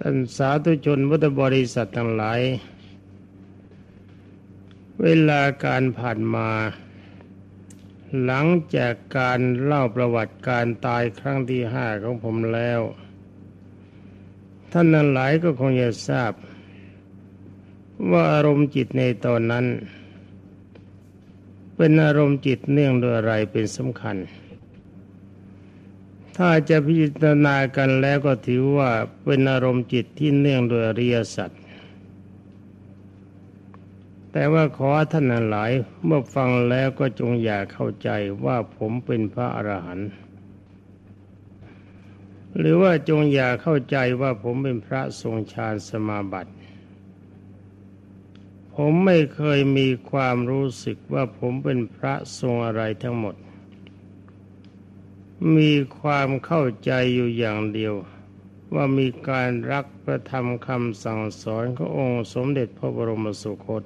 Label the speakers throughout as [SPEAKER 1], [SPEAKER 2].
[SPEAKER 1] ท่านสาธุชนพุทธบริษัททั้งหลาย เวลาการผ่านมา หลังจากการเล่าประวัติการตายครั้งที่ห้าของผมแล้ว ท่านนั้นหลายก็คงจะทราบ ว่าอารมณ์จิตในตอนนั้น เป็นอารมณ์จิตเนื่องด้วยอะไรเป็นสำคัญ ถ้าจะพิจารณากันแล้วก็ถือว่าเป็นอารมณ์จิตที่เนื่องโดยอริยสัจแต่ว่าขอท่านหลายเมื่อฟังแล้วก็จงอย่าเข้าใจว่าผมเป็นพระอรหันต์หรือว่าจงอย่าเข้าใจว่าผมเป็นพระทรงฌานสมาบัติ ผมไม่เคยมีความรู้สึกว่าผมเป็นพระทรงอะไรทั้งหมด มีความเข้าใจอยู่อย่างเดียว ว่ามีการรักประธรรมคำสั่งสอนขององค์สมเด็จพระบรมสุคต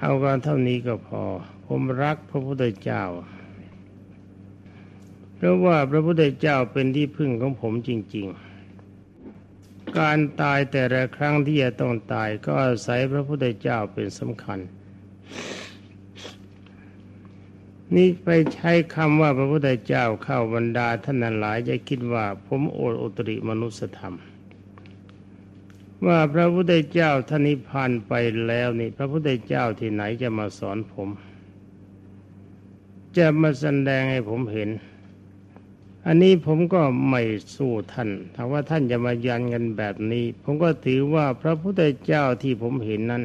[SPEAKER 1] เอาการเท่านี้ก็พอ ผมรักพระพุทธเจ้า เพราะว่าพระพุทธเจ้าเป็นที่พึ่งของผมจริง ๆการตายแต่ละครั้งที่จะต้องตายก็อาศัยพระพุทธเจ้าเป็นสำคัญ นี่ไปใช้คำว่าพระพุทธเจ้าเข้าบรรดาท่านหลายจะคิดว่าผมโอดอุตริมนุสธรรม ว่าพระพุทธเจ้าท่านนิพพานไปแล้วนี่ พระพุทธเจ้าที่ไหนจะมาสอนผม จะมาแสดงให้ผมเห็น อันนี้ผมก็ไม่สู้ท่านถ้าว่าท่านจะมายันกันแบบนี้ ผมก็ถือว่าพระพุทธเจ้าที่ผมเห็นนั้น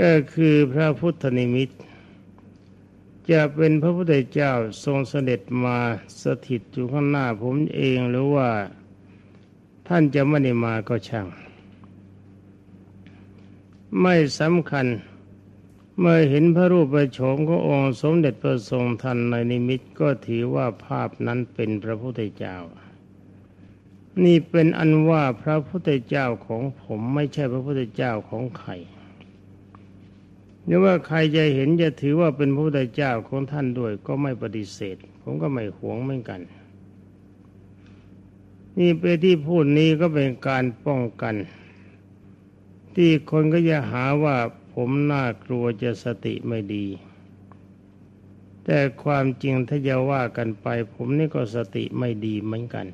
[SPEAKER 1] ก็คือพระพุทธนิมิต จะเป็นพระพุทธเจ้าทรงเสด็จมาสถิตอยู่ข้างหน้าผมเองหรือว่าท่านจะไม่ได้มาก็ช่าง ไม่สำคัญเมื่อเห็นพระรูปประโฉมขององค์สมเด็จพระทรงทันในนิมิตก็ถือว่าภาพนั้นเป็นพระพุทธเจ้า นี่เป็นอันว่าพระพุทธเจ้าของผมไม่ใช่พระพุทธเจ้าของใคร หรือว่าใครจะเห็นจะถือว่าเป็นพระพุทธเจ้าของท่านด้วยก็ไม่ปฏิเสธ ผมก็ไม่หวงเหมือนกัน นี่เป็นที่พูดนี้ก็เป็นการป้องกัน ที่คนก็จะหาว่าผมน่ากลัวจะสติไม่ดี แต่ความจริงถ้าจะว่ากันไป ผมนี่ก็สติไม่ดีเหมือนกัน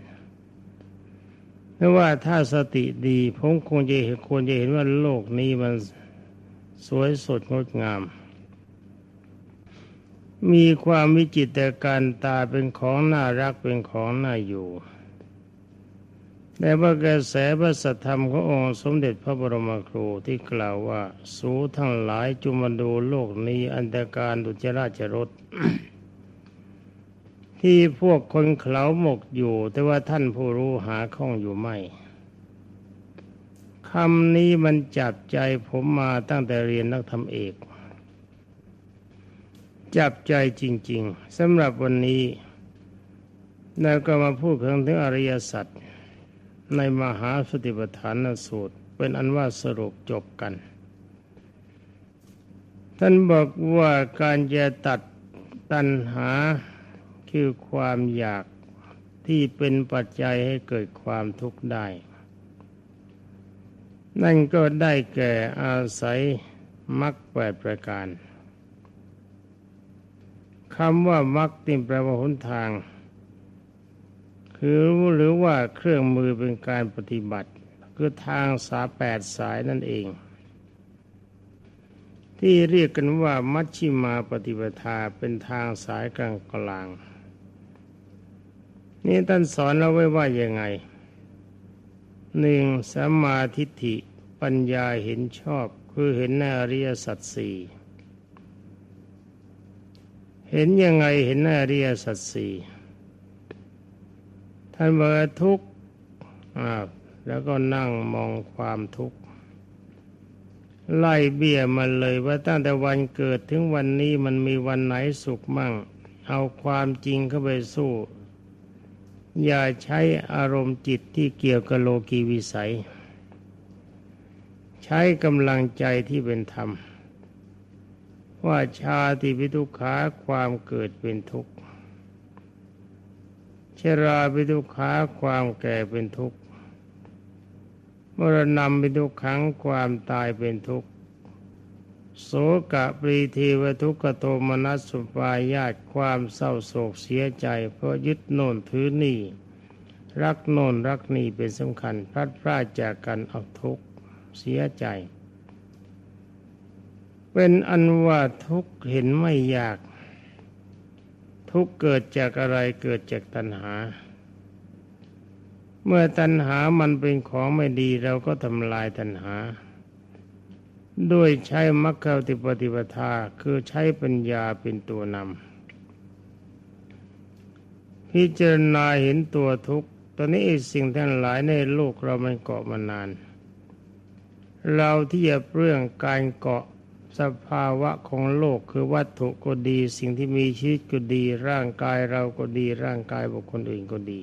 [SPEAKER 1] เพราะว่าถ้าสติดี ผมคงจะเห็นควรจะเห็นว่าโลกนี้มัน สวยสดงดงาม มีความวิจิตรการตาเป็นของน่ารักเป็นของน่าอยู่แต่ว่ากระแสพระสัทธรรมขององค์สมเด็จพระบรมครูที่กล่าวว่า สูทั้งหลายจุมาดูโลกนี้อันตรการดุจราชรถที่พวกคนเขาหมกอยู่ แต่ว่าท่านผู้รู้หาข้องอยู่ไม่ คำนี้มันจับใจผมมาตั้งแต่เรียนนักธรรมเอก จับใจจริง ๆสำหรับวันนี้เราก็มาพูดถึงถึงอริยสัจในมหาสติปัฏฐานสูตร เป็นอันว่าสรุปจบกัน ท่านบอกว่าการจะตัดตัณหาคือความอยากที่เป็นปัจจัยให้เกิดความทุกข์ได้ นั่นก็ได้แก่อาศัยมรรคแปดประการคำว่ามรรคติมแปลว่าหนทาง คือหรือว่าเครื่องมือเป็นการปฏิบัติ คือทางสาแปดสายนั่นเอง ที่เรียกกันว่ามัชชิมาปฏิปทาเป็นทางสายกลางกลาง นี่ท่านสอนเราไว้ว่ายังไง หนึ่งสัมมาทิฏฐิปัญญาเห็นชอบคือเห็นในอริยสัจสี่เห็นยังไงเห็นในอริยสัจสี่ท่านบอกทุกข์แล้วก็นั่งมองความทุกข์ไล่เบี้ยมันเลยว่าตั้งแต่วันเกิดถึงวันนี้มันมีวันไหนสุขมั่ง เอาความจริงเข้าไปสู้ อย่าใช้อารมณ์จิตที่เกี่ยวกับโลกีวิสัย ใช้กำลังใจที่เป็นธรรม ว่าชาติพิทุขาความเกิดเป็นทุกข์ชราเป็นทุขาความแก่เป็นทุกข์มรณะเป็นทุขังความตายเป็นทุกข์ โสกะปรีทีวทุกโทมนัสสุปายาตความเศร้าโศกเสียใจ เพราะยึดโน่นถือนี่ รักโน่นรักนี่เป็นสำคัญ พลัดพรากจากกันเอาทุกเสียใจ เป็นอันว่าทุกเห็นไม่ยาก ทุกเกิดจากอะไรเกิดจากตัณหา เมื่อตัณหามันเป็นของไม่ดีเราก็ทำลายตัณหา ด้วยใช้มรรคติปฏิปทาคือใช้ปัญญาเป็นตัวนำพิจารณาเห็นตัวทุกข์ตอนนี้สิ่งทั้งหลายในโลกเรามันเกาะมานาน เราที่จะเรื่องการเกาะสภาวะของโลกคือวัตถุก็ดี สิ่งที่มีชีวิตก็ดี ร่างกายเราก็ดีร่างกายบุคคลอื่นก็ดี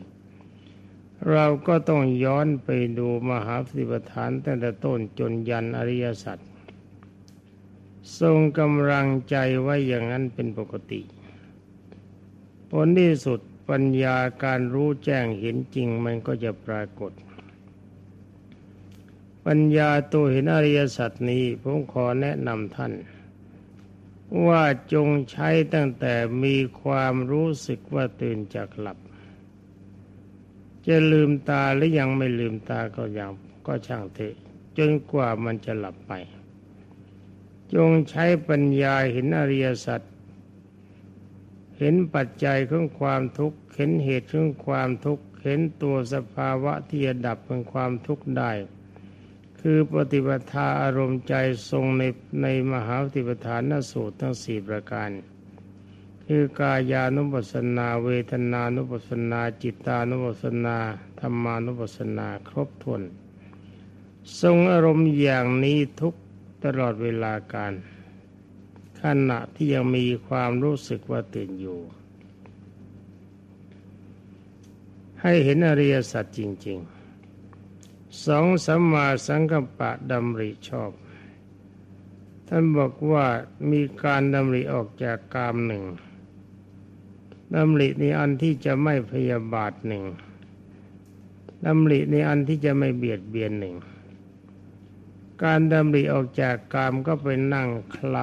[SPEAKER 1] เราก็ต้องย้อนไปดูมหาปฏิปทานตั้งแต่ต้นจนยันอริยสัจ ทรงกำลังใจไว้อย่างนั้นเป็นปกติ ผลที่สุดปัญญาการรู้แจ้งเห็นจริงมันก็จะปรากฏ ปัญญาตัวเห็นอริยสัจนี้ผมขอแนะนำท่าน ว่าจงใช้ตั้งแต่มีความรู้สึกว่าตื่นจากหลับ จะลืมตาหรือยังไม่ลืมตาก็ยังก็ช่างเถอะจนกว่ามันจะหลับไป จงใช้ปัญญาเห็นอริยสัจเห็นปัจจัยของความทุกข์เห็นเหตุของความทุกข์เห็นตัวสภาวะที่จะดับเป็นความทุกข์ได้ คือปฏิปทาอารมณ์ใจทรงในในมหาปฏิปทานสูตรทั้งสี่ประการ คือกายานุปัสสนา เวทนานุปัสสนา จิตานุปัสสนาธรรมานุปัสสนาครบถ้วนทรงอารมณ์อย่างนี้ทุก ตลอดเวลาการขณะที่ยังมีความรู้สึกว่าตื่นอยู่ ให้เห็นอริยสัจจริง ๆ สองสัมมาสังกัปปะดำริชอบ ท่านบอกว่ามีการดำริออกจากกามหนึ่งดำริในอันที่จะไม่พยาบาทหนึ่งดำริในอันที่จะไม่เบียดเบียนหนึ่ง การดำริออกจากกามก็ไปนั่งคล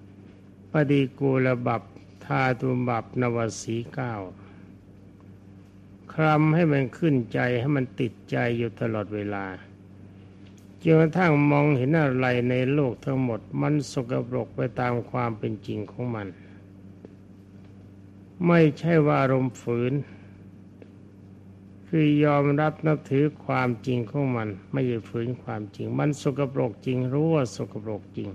[SPEAKER 1] ำปฏิกูลบับทาตุบับนวสีเก้าคลำให้มันขึ้นใจให้มันติดใจอยู่ตลอดเวลาจนกระทั่งมองเห็นอะไรในโลกทั้งหมดมันสกปรกไปตามความเป็นจริงของมัน ไม่ใช่ว่าอารมณ์ฝืน คือยอมรับนับถือความจริงของมัน ไม่ใช่ฝืนความจริง มันสกปรกจริง รู้ว่าสกปรกจริง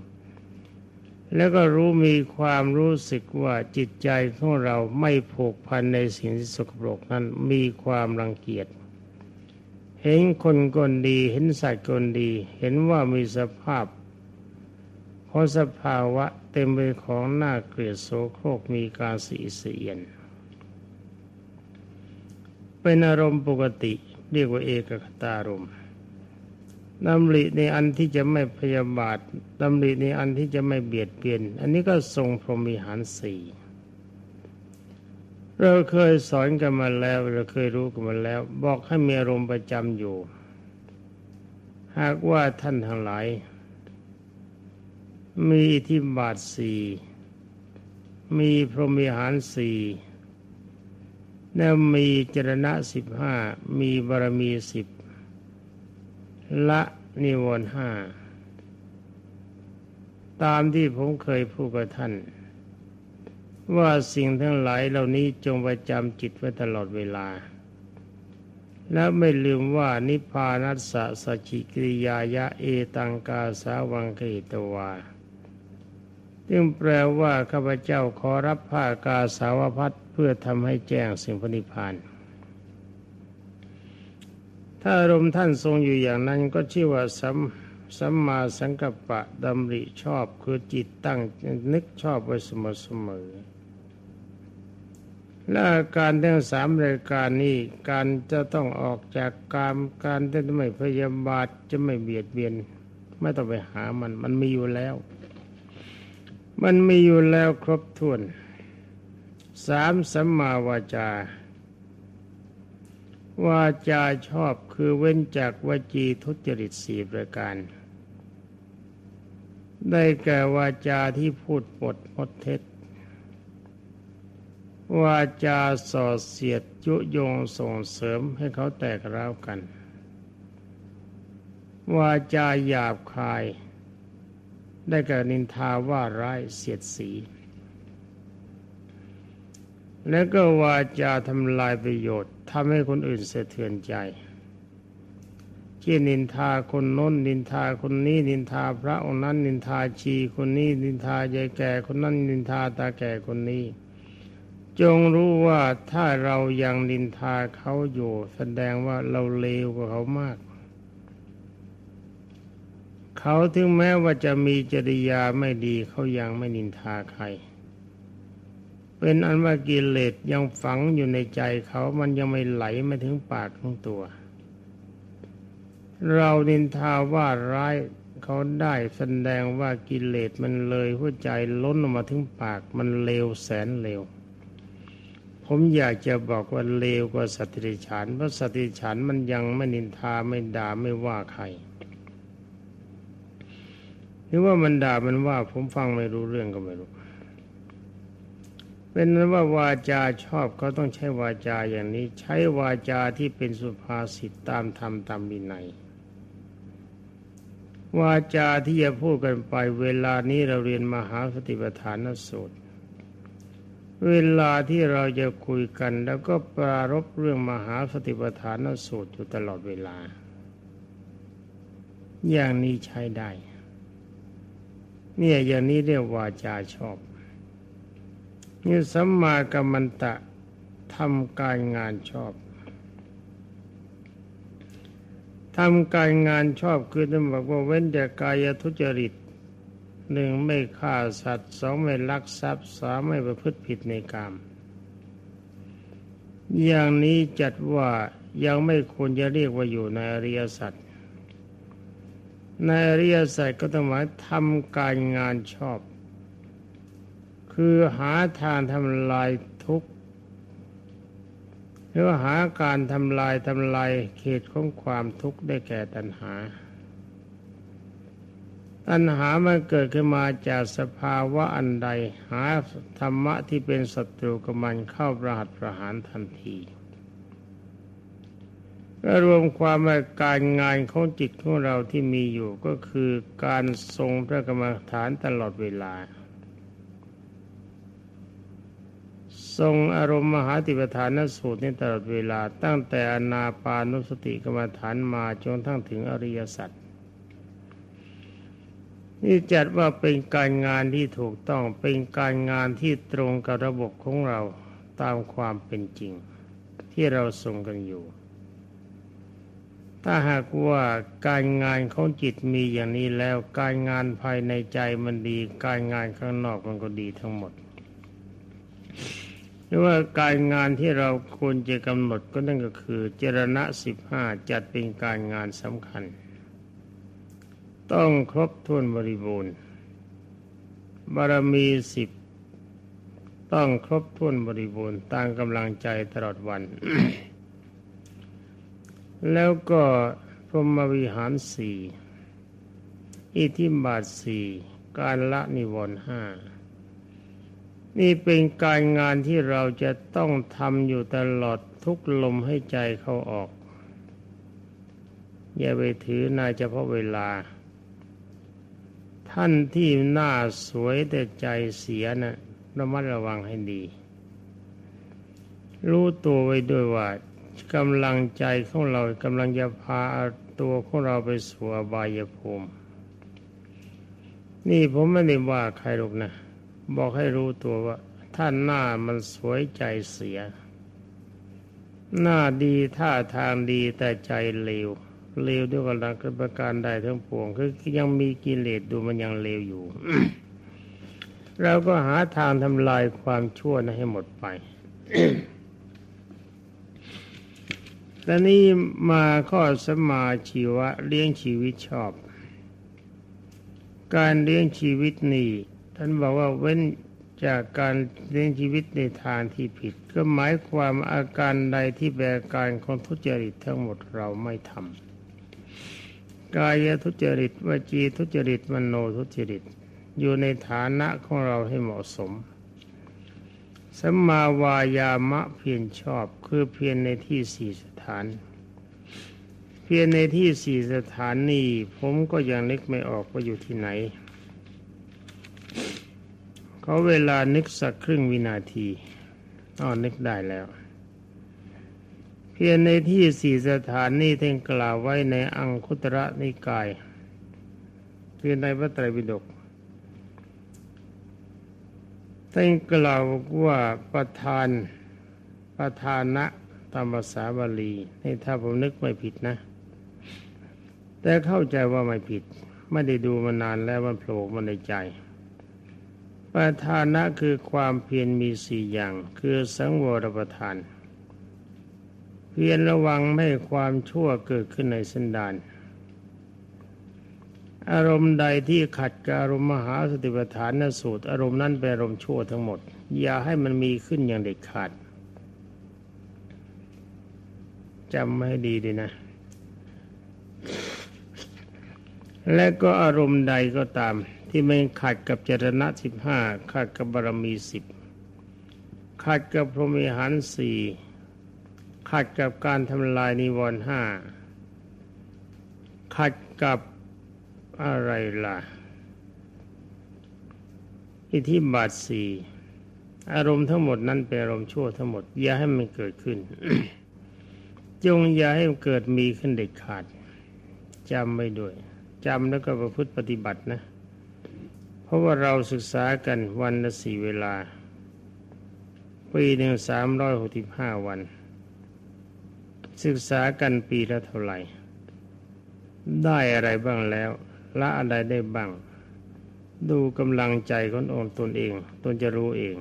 [SPEAKER 1] แล้วก็รู้มีความรู้สึกว่าจิตใจของเราไม่ผูกพันในสิ่งที่สกปรกนั้นมีความรังเกียจเห็นคนกนดีเห็นสัตว์กนดี เห็นว่ามีสภาพเพราะสภาวะเต็มไปของหน้าเกลียดโสโครกมีการสีเสียน เป็นอารมณ์ปกติ เรียกว่าเอกคตารมณ์ดำริในอันที่จะไม่พยาบาทดำริในอันที่จะไม่เบียดเบียน อันนี้ก็ทรงพรหมิหารสี่เราเคยสอนกันมาแล้ว เราเคยรู้กันมาแล้ว บอกให้มีอารมณ์ประจำอยู่ หากว่าท่านทั้งหลาย มีที่บาทสี่มีพรหมิหารสี่ แล้วมีจรณะสิบห้ามีบารมีสิบละนิวรณ์ห้าตามที่ผมเคยพูดกับท่าน ว่าสิ่งทั้งหลายเหล่านี้จงประจำจิตไว้ตลอดเวลา และไม่ลืมว่านิพพานัสสะสจิกิริยายะเอตังกาสาวังเกตวาซึ่งแปลว่าข้าพเจ้าขอรับผ้ากาสาวพัด พื่อทำให้แจ้งสิ่งพนิพานถ้าอารมณ์ท่านทรงอยู่อย่างนั้นก็ชื่อว่าสัมสัมมาสังกัปปะดำริชอบคือจิตตั้งนึกชอบไว้เสมอเสมอและการทั้งสามรายการนี้การจะต้องออกจากการการที่ไม่พยาบาทจะไม่เบียดเบียน ไม่ต้องไปหามัน มันมีอยู่แล้ว มันมีอยู่แล้วครบถ้วน สามสัมมาวาจาวาจาชอบคือเว้นจากวาจีทุจริตสี่ประการ ได้แก่วาจาที่พูดปดมดเท็จ วาจาส่อเสียดยุยงส่งเสริมให้เขาแตกร้าวกัน วาจาหยาบคาย ได้แก่นินทาว่าร้ายเสียดสี แล้วก็วาจาทำลายประโยชน์ทำให้คนอื่นเสถียรใจที่นินทาคนน้น นินทาคนนี้นินทาพระองค์นั้น นินทาชีคนนี้ นินทายายแก่คนนั้น นินทาตาแก่คนนี้ จงรู้ว่าถ้าเรายังนินทาเขาอยู่ แสดงว่าเราเลวกว่าเขามาก เขาถึงแม้ว่าจะมีจริยาไม่ดีเขายังไม่นินทาใคร เป็นอันว่ากิเลสยังฝังอยู่ในใจเขามันยังไม่ไหลมาถึงปากของตัว เรานินทาว่าร้ายเขาได้แสดงว่ากิเลสมันเลยหัวใจล้นออกมาถึงปากมันเลวแสนเลวผมอยากจะบอกว่าเลวกว่าสติฉานเพราะสติฉานมันยังไม่นินทาไม่ด่าไม่ว่าใครหรือว่ามันด่ามันว่าผมฟังไม่รู้เรื่องก็ไม่รู้ เป็นนั้นว่าวาจาชอบเขาต้องใช้วาจาอย่างนี้ ใช้วาจาที่เป็นสุภาษิตตามธรรมตามวินัยวาจาที่จะพูดกันไป เวลานี้เราเรียนมหาสติปัฏฐานสูตร เวลาที่เราจะคุยกัน แล้วก็ปรารบเรื่องมหาสติปัฏฐานสูตรอยู่ตลอดเวลา อย่างนี้ใช้ได้ เนี่ยอย่างนี้เรียกวาจาชอบ นี่สัมมากัมมันตะทำการงานชอบทำการงานชอบคือท่านบอกว่าเว้นจากกายทุจริตหนึ่งไม่ฆ่าสัตว์สองไม่ลักทรัพย์สามไม่ประพฤติผิดในกรรมอย่างนี้จัดว่ายังไม่ควรจะเรียกว่าอยู่ในอริยสัจในอริยสัจก็ต้องหมายทำการงานชอบ คือหาทางทำลายทุกข์หรือหาการทำลายทำลายเขตของความทุกข์ได้แก่ตัณหา ตัณหามันเกิดขึ้นมาจากสภาวะอันใด หาธรรมะที่เป็นศัตรูกับมันเข้าประหัตประหารทันทีก็รวมความว่าการงานของจิตของเราที่มีอยู่ก็คือการทรงพระกรรมฐานตลอดเวลา ทรงอารมณ์มหาติปฐานสูตรนี้ตลอดเวลาตั้งแต่อนาปานุสติกรรมฐานมาจนทั้งถึงอริยสัจนี่จัดว่าเป็นการงานที่ถูกต้องเป็นการงานที่ตรงกับระบบของเราตามความเป็นจริง ที่เราทรงกันอยู่ ถ้าหากว่าการงานของจิตมีอย่างนี้แล้วการงานภายในใจมันดี การงานข้างนอกมันก็ดีทั้งหมด หรือว่าการงานที่เราควรจะกำหนดก็นั่นก็คือเจรณะสิบห้าจัดเป็นการงานสำคัญ ต้องครบถ้วนบริบูรณ์ บารมีสิบต้องครบถ้วนบริบูรณ์ตามกำลังใจตลอดวัน แล้วก็พรหมวิหารสี่อิทิบาทสี่การละนิวรณ์ห้า นี่เป็นการงานที่เราจะต้องทำอยู่ตลอดทุกลมให้ใจเขาออก อย่าไปถือนายเฉพาะเวลา ท่านที่หน้าสวยแต่ใจเสียนะ่ะระมัดระวังให้ดี รู้ตัวไว้ด้วยว่ากำลังใจของเรากำลังจะพาตัวของเราไปสู่อบายภูมิ นี่ผมไม่ได้ว่าใครหรอกนะ บอกให้รู้ตัวว่าท่านหน้ามันสวยใจเสีย หน้าดีท่าทางดีแต่ใจเลวเลวด้วยกันกประการใดทั้งปวงคือยังมีกิเลสดูมันยังเลวอยู่เราก็หาทางทำลายความชั่วนั้นให้หมดไปแต่นี้มาข้อสมาชีวะเลี้ยงชีวิตชอบ การเลี้ยงชีวิตนี่ ท่านบอกว่าเว้นจากการเลี้ยงชีวิตในทางที่ผิด ก็หมายความอาการใดที่แบกการของทุจริตทั้งหมดเราไม่ทำกายทุจริตวจีทุจริตมโนทุจริต อยู่ในฐานะของเราให้เหมาะสมสัมมาวายามะเพียรชอบคือเพียรในที่สี่สถาน เพียรในที่สี่สถานนี้ผมก็ยังนึกไม่ออกว่าอยู่ที่ไหน เขาเวลานึกสักครึ่งวินาทีอ๋อนึกได้แล้ว เพียรในที่สี่สถานนี้ท่านกล่าวไว้ในอังคุตระนิกายคือในพระไตรปิฎกท่านกล่าวว่าประธานประธานะตามภาษาบาลีนี่ถ้าผมนึกไม่ผิดนะ แต่เข้าใจว่าไม่ผิด ไม่ได้ดูมานานแล้วมันโผล่มาในใจ ประธานะคือความเพียรมีสี่อย่าง คือสังวรประทาน เพียรระวังไม่ความชั่วเกิดขึ้นในสันดานอารมณ์ใดที่ขัดกับอารมณ์มหาสติปัฏฐานนสูตร อารมณ์นั้นเป็นอารมณ์ชั่วทั้งหมด อย่าให้มันมีขึ้นอย่างเด็ดขาดจำไม่ดีดีนะ และก็อารมณ์ใดก็ตาม ที่ไม่ขัดกับจรณะสิบห้าขัดกับบารมีสิบขัดกับพรหมิหารสี่ขัดกับการทำลายนิวรณ์ห้าขัดกับอะไรล่ะอิทธิบาทสี่อารมณ์ทั้งหมดนั้นเป็นอารมณ์ชั่วทั้งหมด อย่าให้มันเกิดขึ้น จงอย่าให้มันเกิดมีขึ้นเด็ดขาดจำไม่ด้วยจำแล้วก็ประพฤติปฏิบัตินะ เพราะว่าเราศึกษากันวันละสี่เวลา ปีหนึ่งสามร้อยหกสิบห้าวัน ศึกษากันปีละเท่าไหร่ ได้อะไรบ้างแล้ว ละอะไรได้บ้าง ดูกำลังใจขององตนเองตนจะรู้เอง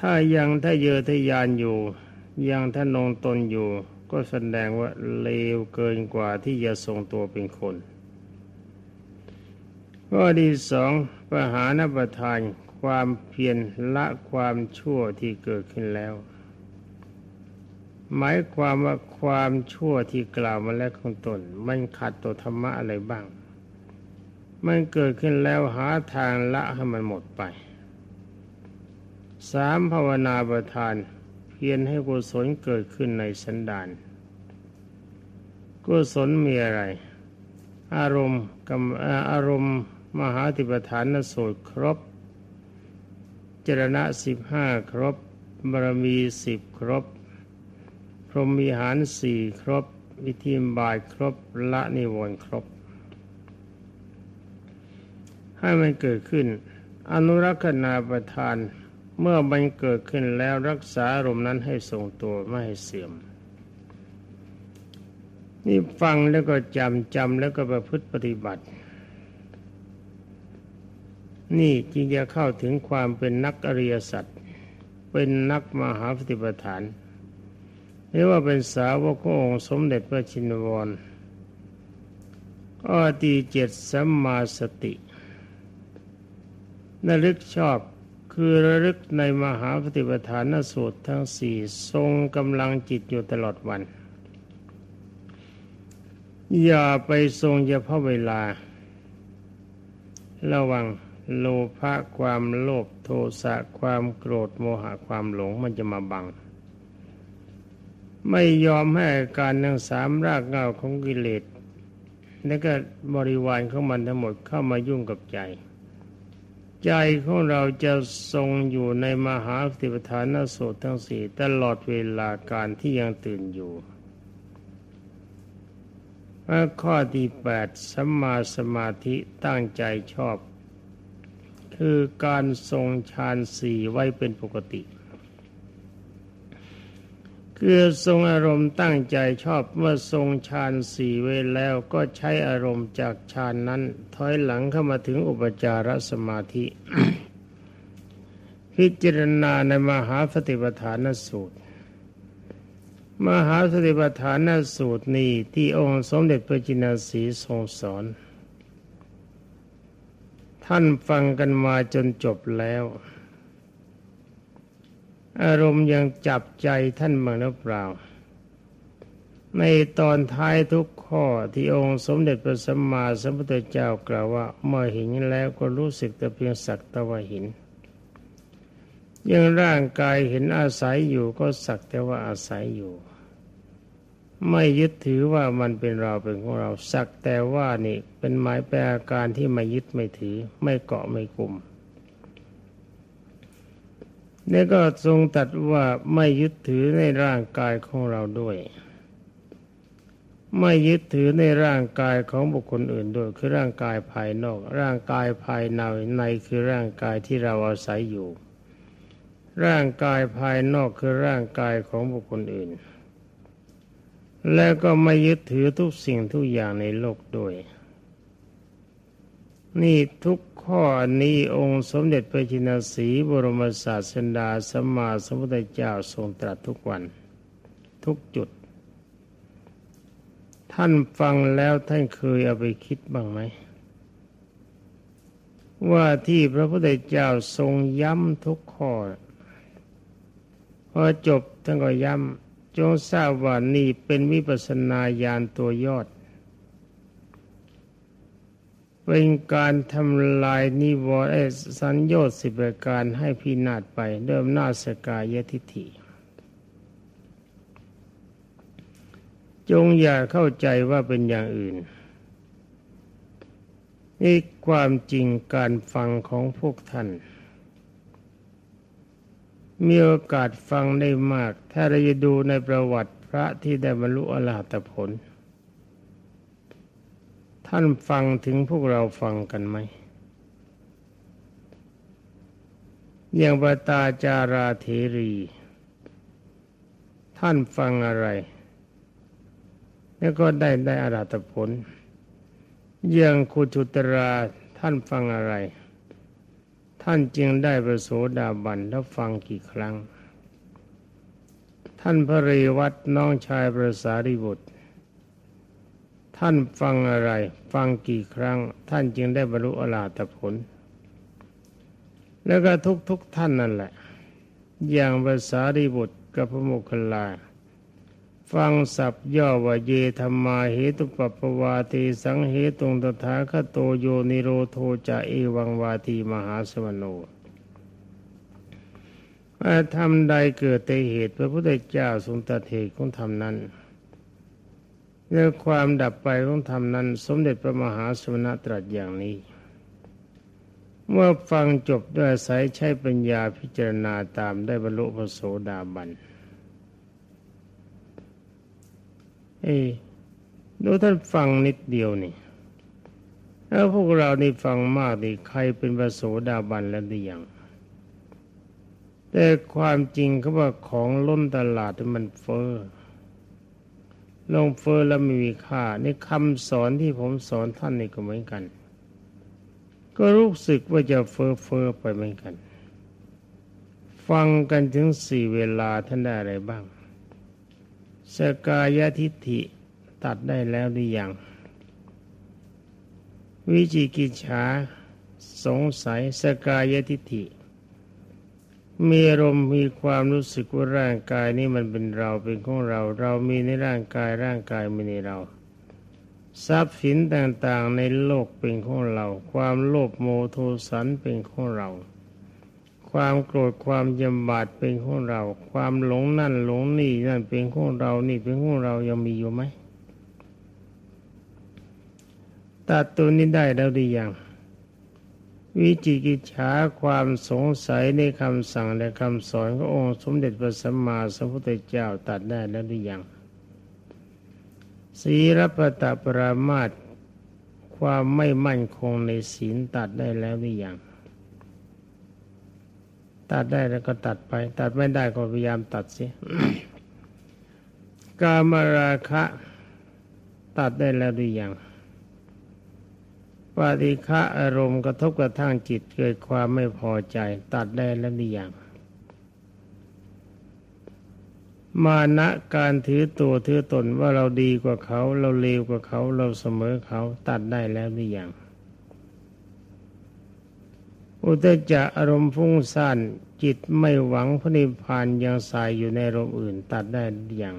[SPEAKER 1] ถ้ายังถ้าเยอทะยานอยู่ยังท่านงตนอยู่ ก็แสดงว่าเลวเกินกว่าที่จะทรงตัวเป็นคน ข้อที่สองปหานประทานความเพียรละความชั่วที่เกิดขึ้นแล้ว หมายความว่าความชั่วที่กล่าวมาแล้วของตน มันขัดต่อธรรมะอะไรบ้าง มันเกิดขึ้นแล้วหาทางละให้มันหมดไปสามภาวนาประทาน เพียรให้กุศลเกิดขึ้นในสันดานกุศลมีอะไร อารมณ์กับอารมณ์ มหาติปฐานสูตรครบจรณะสิบห้าครบบารมีสิบครบรหมีหารสี่ครบ วิธีบายครบละนิวรณ์ครบ ให้มันเกิดขึ้น อนุรักษณาประทานเมื่อมันเกิดขึ้นแล้วรักษาอารมณ์นั้นให้ทรงตัวไม่ให้เสื่อม นี่ฟังแล้วก็จำจำแล้วก็ประพฤติปฏิบัติ นี่จึงจะเข้าถึงความเป็นนักอริยสัจเป็นนักมหาปฏิปทานเรียกว่าเป็นสาวกขององค์สมเด็จพระชินวรอ้อตีเจ็ดสัมมาสติระลึกชอบคือระลึกในมหาปฏิปทานสูตรทั้งสี่ทรงกำลังจิตอยู่ตลอดวัน อย่าไปทรงเฉพาะเวลา ระวัง โลภะความโลภโทสะความโกรธโมหะความหลงมันจะมาบัง ไม่ยอมให้การทั้งสามรากเงาของกิเลสและก็บริวารของมันทั้งหมดเข้ามายุ่งกับใจ ใจของเราจะทรงอยู่ในมหาสติปัฏฐานโสตทั้งสี่ตลอดเวลาการที่ยังตื่นอยู่ข้อที่แปดสัมมาสมาธิตั้งใจชอบ คือการทรงฌานสี่ไว้เป็นปกติ คือทรงอารมณ์ตั้งใจชอบเมื่อทรงฌานสี่เวแล้วก็ใช้อารมณ์จากฌานนั้น ถอยหลังเข้ามาถึงอุปจารสมาธิ พิจารณาในมหาสติปัฏฐานสูตร มหาสติปัฏฐานสูตรนี้ที่องค์สมเด็จพระจินสีทรงสอน ท่านฟังกันมาจนจบแล้ว อารมณ์ยังจับใจท่านบ้างหรือเปล่า ในตอนท้ายทุกข้อที่องค์สมเด็จพระสัมมาสัมพุทธเจ้ากล่าวว่า เมื่อเห็นแล้วก็รู้สึกแต่เพียงสักต่ว่าห็นยังร่างกายเห็นอาศัยอยู่ก็สักแต่ว่าอาศัยอยู่ ไม่ยึดถือว่ามันเป็นเราเป็นของเราสักแต่ว่านี่เป็นหมายแปลอาการที่ไม่ยึดไม่ถือ ไม่เกาะไม่กลุ่มนี่ก็ทรงตัดว่าไม่ยึดถือในร่างกายของเราด้วย ไม่ยึดถือในร่างกายของบุคคลอื่นด้วย คือร่างกายภายนอก ร่างกายภายในในคือร่างกายที่เราอาศัยอยู่ ร่างกายภายนอกคือร่างกายของบุคคลอื่น และก็ไม่ยึดถือทุกสิ่งทุกอย่างในโลกด้วย นี่ทุกข้อนี้องค์สมเด็จพระจินสีบรมศาสดาสัมมาสัมพุทธเจ้าทรงตรัสทุกวัน ทุกจุด ท่านฟังแล้วท่านเคยเอาไปคิดบ้างไหม ว่าที่พระพุทธเจ้าทรงย้ำทุกข้อพอจบท่านก็ย้ำ จงทราบว่านี่เป็นวิปัสนาญาณตัวยอด เป็นการทำลายนิวรณ์สัญญาสิบประการให้พินาศไปเดิมนาสกายทิฐิจงอย่าเข้าใจว่าเป็นอย่างอื่น นี่ความจริงการฟังของพวกท่าน มีโอกาสฟังได้มาก ถ้าเราจะดูในประวัติพระที่ได้บรรลุอรหัตผล ท่านฟังถึงพวกเราฟังกันไหม อย่างปตาจาราเทรี ท่านฟังอะไร แล้วก็ได้ได้อรหัตผล อย่างคุจุตราท่านฟังอะไร ท่านจึงได้ประโสดาบันแล้วฟังกี่ครั้ง ท่านพระรีวัตน้องชายพระสารีบุตร ท่านฟังอะไร ฟังกี่ครั้ง ท่านจึงได้บรรลุอรหัตผล แล้วก็ทุกๆทท่านนั่นแหละ อย่างพระสารีบุตรกับพระโมคคัลลา ฟังสับย่อว่าเยธรรมาเหตุปปวาติสังเหตุงตถาคโตโยนิโรโทจะเอวังวาทีมหาสมโนธรรมใดเกิดแต่เหตุพระพุทธเจ้าทรงตัดเหตุของธรรมนั้นเรื่องความดับไปของธรรมนั้น สมเด็จพระมหาสมณะตรัสอย่างนี้ เมื่อฟังจบด้วยสายใช้ปัญญาพิจารณาตามได้บรรลุพระโสดาบัน เอ้ดูท่านฟังนิดเดียวนี่แล้วพวกเรานี่ฟังมากนี่ใครเป็นพระโสดาบันแล้วหรือยังแต่ความจริงเขาว่าของล้นตลาดมันเฟอ้อลงเฟอ้อแล้วไม่มีค่านี่คำสอนที่ผมสอนท่านนี่ก็เหมือนกัน ก็รู้สึกว่าจะเฟอ้อเฟอ้อไปเหมือนกัน ฟังกันถึงสี่เวลาท่านได้อะไรบ้าง สกายทิฏฐิตัดได้แล้วหรือยัง วิจิกิจฉาสงสัยสกายทิฏฐิ มีอารมณ์มีความรู้สึกว่าร่างกายนี้มันเป็นเราเป็นของเรา เรามีในร่างกายร่างกายมีในเรา ทรัพย์สินต่างๆในโลกเป็นของเรา ความโลภโมโทสันเป็นของเรา ความโกรธความยำบาดเป็นของเรา ความหลงนั่นหลงนี่นั่นเป็นของเรานี่เป็นของเรายังมีอยู่ไหมตัดตัวนี้ได้แล้วหรือยังวิจิกิจฉาความสงสัยในคำสั่งและคำสอนขององค์สมเด็จพระสัมมาสัมพุทธเจ้าตัดได้แล้วหรือยังศีรปตปรามาตความไม่มั่นคงในศีลตัดได้แล้วหรือยัง ตัดได้แล้วก็ตัดไป ตัดไม่ได้ก็พยายามตัดสิกามราคะ ตัดได้แล้วหรือยังปฏิฆะอารมณ์กระทบกระทั่งจิตเกิดความไม่พอใจ ตัดได้แล้วหรือยังมานะการถือตัวถือตนว่าเราดีกว่าเขา เราเลวกว่าเขา เราเสมอเขา ตัดได้แล้วหรือยัง อุตจะอารมณ์ฟุ้งซ่านจิตไม่หวังพระนิพพานยังสายอยู่ในอารมณ์อื่นตัดได้อย่าง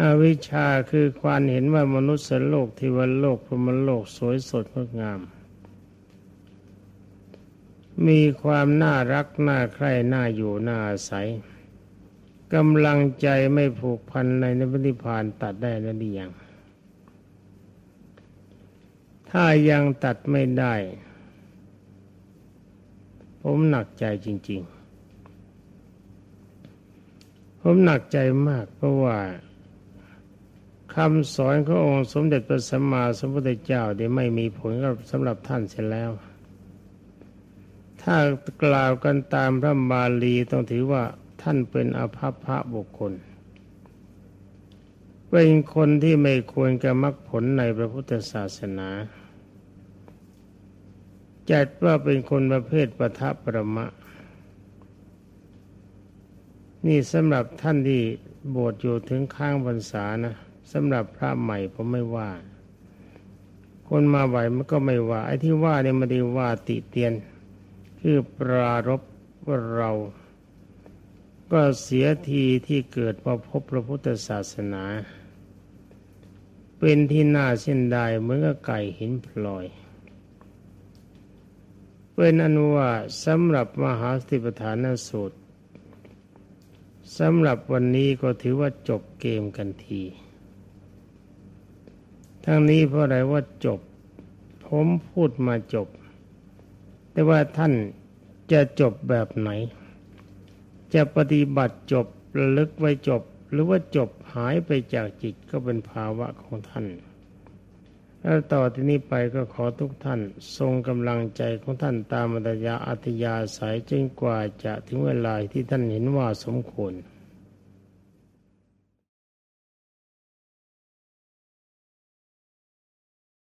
[SPEAKER 1] อวิชชาคือความเห็นว่ามนุษย์โลกเทวโลกพรหมโลกสวยสดงดงาม มีความน่ารักน่าใคร่น่าอยู่น่าอาศัยกำลังใจไม่ผูกพันในนิพพานตัดได้นั่นอย่างถ้ายังตัดไม่ได้ ผมหนักใจจริง ๆ ผมหนักใจมากเพราะว่าคำสอนขององค์สมเด็จพระสัมมาสัมพุทธเจ้าได้ไม่มีผลกับสำหรับท่านเสียแล้ว ถ้ากล่าวกันตามพระบาลีต้องถือว่าท่านเป็นอภัพพระบุคคล เป็นคนที่ไม่ควรกับมรรคผลในพระพุทธศาสนา จัดว่าเป็นคนประเภทปทะประมะ นี่สำหรับท่านที่บวชอยู่ถึงข้างพรรษานะสำหรับพระใหม่ผมไม่ว่า คนมาไหวมันก็ไม่ว่า ไอ้ที่ว่าเนี่ยมันดีว่าติเตียน คือปรารบว่าเรา ก็เสียทีที่เกิดมาพบพระพุทธศาสนา เป็นที่น่าเส้นได้เหมือนกับไก่หินพลอย เป็นอนุว่าสำหรับมหาสติปัฏฐานสูตรสำหรับวันนี้ก็ถือว่าจบเกมกันที ทั้งนี้เพราะอะไรว่าจบ ผมพูดมาจบ แต่ว่าท่านจะจบแบบไหน จะปฏิบัติจบระลึกไว้จบ หรือว่าจบหายไปจากจิตก็เป็นภาวะของท่าน แล้วต่อที่นี้ไปก็ขอทุกท่าน ทรงกำลังใจของท่านตามอัตยาอัตยาสายจนกว่าจะถึงเวลาที่ท่านเห็นว่าสมควร